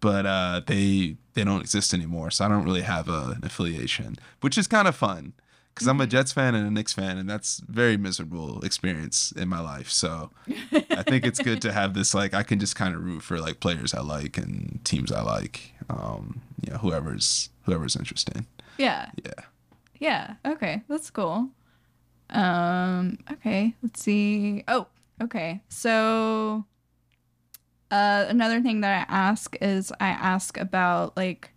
but uh, they they don't exist anymore, so I don't really have a, an affiliation, which is kind of fun because I'm a Jets fan and a Knicks fan, and that's very miserable experience in my life. So I think it's good to have this like I can just kind of root for like players I like and teams I like. Um, you know, whoever's whoever's interesting. Yeah. Yeah. Yeah. Okay. That's cool. Um, okay. Let's see. Oh, okay. So, Uh, another thing that I ask is I ask about like,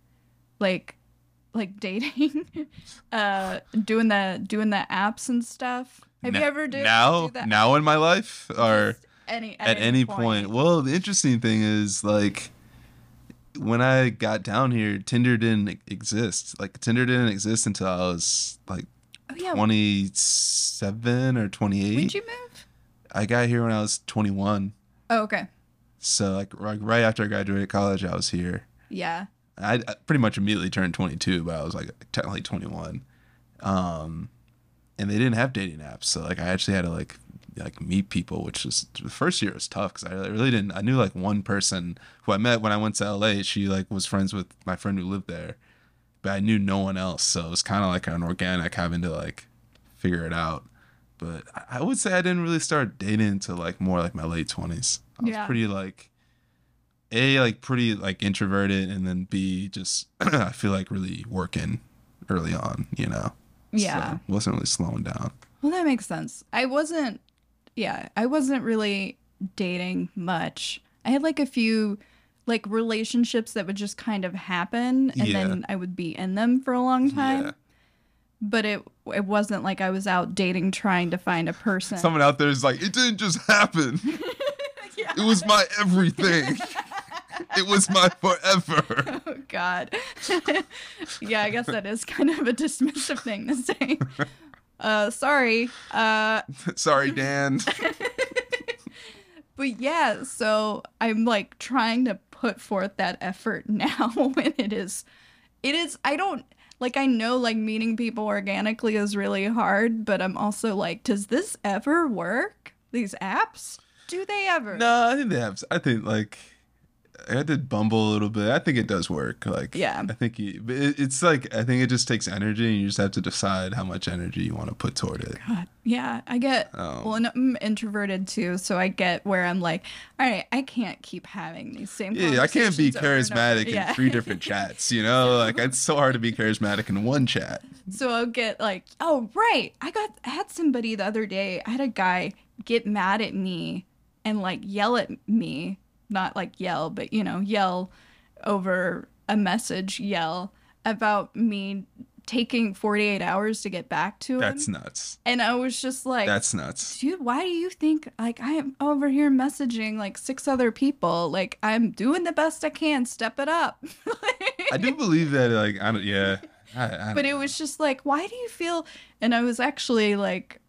like, like dating, uh, doing the doing the apps and stuff. Have you ever do now do now in my life or any at any point. Well, the interesting thing is like when I got down here, Tinder didn't exist. Like Tinder didn't exist until I was like oh yeah. 27 or When'd 28. you move? I got here when I was 21. Oh okay. So like right, right after I graduated college, I was here. Yeah. I, I pretty much immediately turned 22, but I was like technically 21. Um, and they didn't have dating apps, so like I actually had to like like meet people, which was the first year was tough because I really didn't. I knew like one person who I met when I went to LA. She like was friends with my friend who lived there, but I knew no one else, so it was kind of like an organic having to like figure it out. But I- would say I didn't really start dating until like more like my late 20s. I was Yeah. pretty like a like pretty like introverted and then b just i feel like really working early on you know Yeah. so wasn't really slowing down Well, that makes sense. I wasn't, yeah, I wasn't really dating much. I had like a few like relationships that would just kind of happen and Yeah. then I would be in them for a long time. yeah But it it wasn't like I was out dating trying to find a person. someone out there is like it didn't just happen yeah. it was my everything it was my forever Oh God. yeah, I guess that is kind of a dismissive thing to say. Uh, sorry. Uh, sorry dan But yeah, so I'm like trying to put forth that effort now when it is it is I don't like I know like meeting people organically is really hard, but I'm also like does this ever work? These apps? Do they ever? no i think they have i think like I did Bumble a little bit. I think it does work. Like, Yeah. I think you, it, it's like I think it just takes energy, and you just have to decide how much energy you want to put toward it. God, yeah, I get Um, well, and I'm introverted too, so I get where I'm like, all right, I can't keep having these same. Yeah, I can't be conversations over over." charismatic in three different chats. You know, like it's so hard to be charismatic in one chat. So I'll get like, oh right, I got I had somebody the other day. I had a guy get mad at me and like yell at me, not like yell, but you know, yell over a message, yell about me taking 48 hours to get back to him. That's nuts. and I was just like, That's nuts. dude, why do you think like I'm over here messaging like six other people? Like I'm doing the best I can. Step it up. I do believe that. Like, I don't. Yeah. I, I don't but it know. was just like why do you feel and i was actually like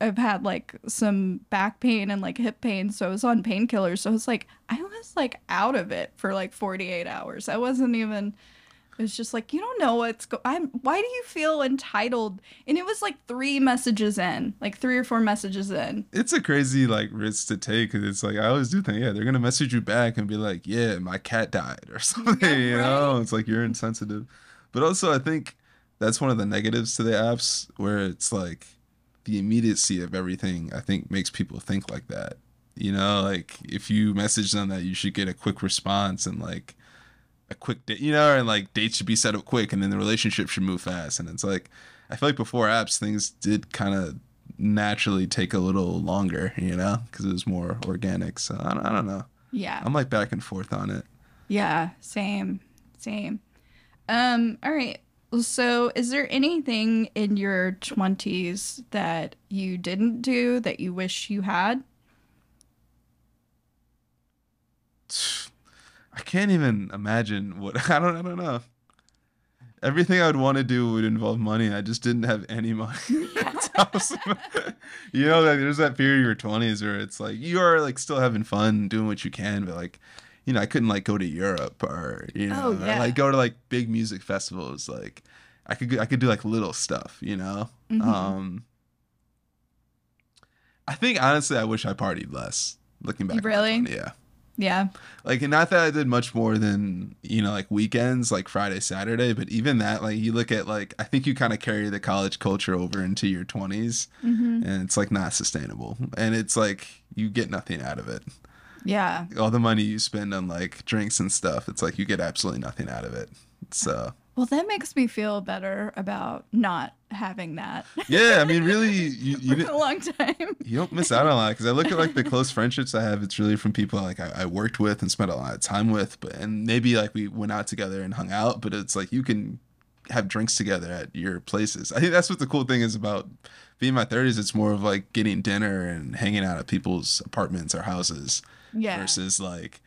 I've had like some back pain and like hip pain so i was on painkillers so i was like i was like out of it for like 48 hours. I wasn't even it was just like you don't know what's go i'm why do you feel entitled? And it was like three messages in like three or four messages in. It's a crazy like risk to take because it's like I always do think yeah they're gonna message you back and be like yeah my cat died or something you know? it's like you're insensitive, but also I think that's one of the negatives to the apps where it's like the immediacy of everything I think makes people think like that you know like if you message them that you should get a quick response and like a quick date, you know, and like dates should be set up quick, and then the relationship should move fast. And it's like, I feel like before apps, things did kind of naturally take a little longer, you know, because it was more organic. So I don't, I don't know. yeah I'm like back and forth on it. Yeah, same, same. Um, all right. So, is there anything in your 20s that you didn't do that you wish you had? I can't even imagine what I don't. I don't know. Everything I would want to do would involve money. I just didn't have any money. You know, like, there's that period of your twenties where it's like you are like still having fun, doing what you can, but like, you know, I couldn't like go to Europe or you know, Oh, or, like go to like big music festivals. Like, I could I could do like little stuff. You know. Mhm. Um. I think honestly, I wish I partied less. Looking back, Really? 20, yeah Yeah. like and not that I did much more than you know like weekends like Friday Saturday but even that like you look at like I think you kind of carry the college culture over into your 20s hmm and it's like not sustainable and it's like you get nothing out of it Yeah. all the money you spend on like drinks and stuff it's like you get absolutely nothing out of it so Well, that makes me feel better about not having that. Yeah, I mean, really, you you, a long time. you don't miss out on a lot because I look at like the close friendships I have. It's really from people like I, I worked with and spent a lot of time with, but and maybe like we went out together and hung out. But it's like you can have drinks together at your places. I think that's what the cool thing is about being in my thirties. It's more of like getting dinner and hanging out at people's apartments or houses Yeah. versus like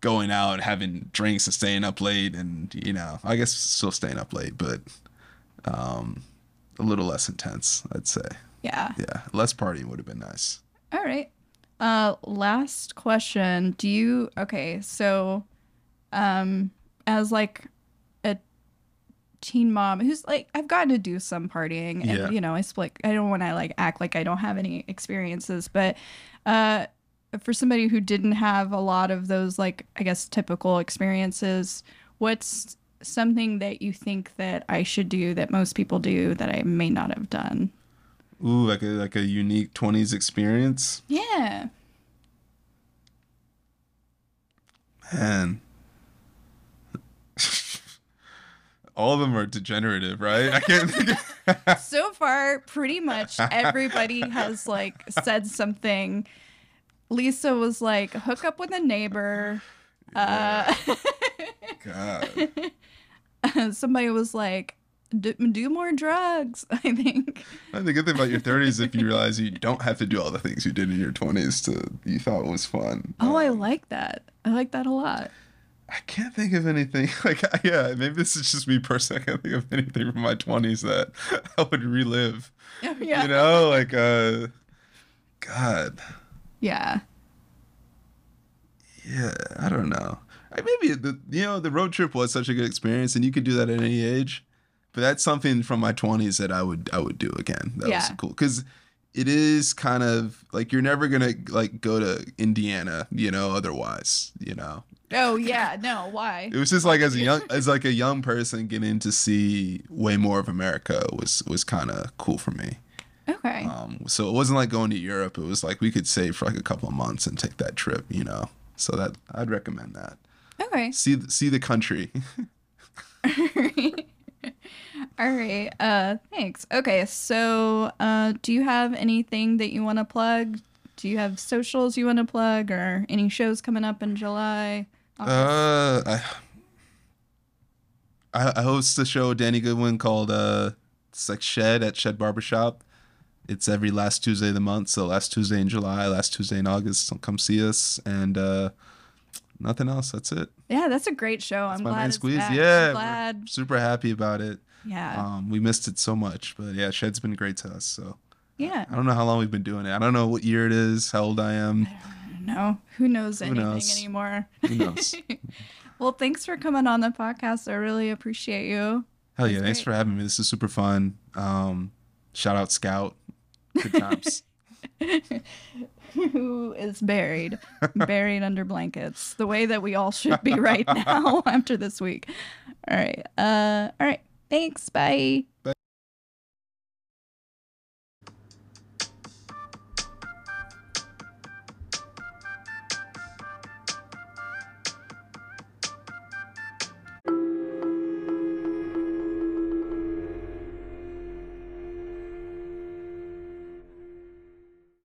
going out and having drinks and staying up late and you know I guess still staying up late, but um, a little less intense. I'd say. Yeah. Yeah, less partying would have been nice. All right. Uh last question. Do you okay, so um as like teen mom who's like I've gotten to do some partying and Yeah. you know, I split I don't want to like act like I don't have any experiences, but uh for somebody who didn't have a lot of those like I guess typical experiences, what's something that you think that I should do that most people do that I may not have done? Ooh, like a like a unique twenties experience. Yeah. Man. All of them are degenerative, right? I can't think of so far pretty much everybody has like said something lisa was like hook up with a neighbor uh God. somebody was like do, do more drugs i think And the good thing about your thirties if you realize you don't have to do all the things you did in your twenties to you thought was fun. oh i Um, like that i like that a lot I can't think of anything like yeah, maybe this is just me personally. I can't think of anything from my twenties that I would relive. yeah You know, like uh God. yeah Yeah, I don't know. I, maybe the you know the road trip was such a good experience, and you could do that at any age. But that's something from my twenties that I would I would do again. That was cool because it is kind of like you're never gonna like go to Indiana, you know. Otherwise, you know, oh yeah no why it was just like as a young as like a young person getting to see way more of America was was kind of cool for me. okay Um, so it wasn't like going to Europe. It was like we could save for like a couple of months and take that trip, you know. So that I'd recommend that okay see see the country. All right. Uh thanks. Okay, so uh do you have anything that you want to plug? Do you have socials you want to plug or any shows coming up in July? Uh, I, I I host a show with Danny Goodwin called uh, it's like Shed at Shed Barbershop. It's every last Tuesday of the month. So last Tuesday in July, last Tuesday in August. So come see us and uh, nothing else. That's it. yeah, that's a great show. I'm my glad it's Squeeze. back. Yeah, I'm glad. Super happy about it. Yeah. Um, we missed it so much, but yeah, Shed's been great to us. So yeah. I don't know how long we've been doing it. I don't know what year it is, how old I am. No, who knows Who anything knows? anymore? Who knows? well, thanks for coming on the podcast. I really appreciate you. Hell yeah! Thanks great. for having me. This is super fun. Um, shout out Scout. Good times. who is buried, buried under blankets, the way that we all should be right now after this week. All right. Uh, all right. Thanks. Bye. Bye.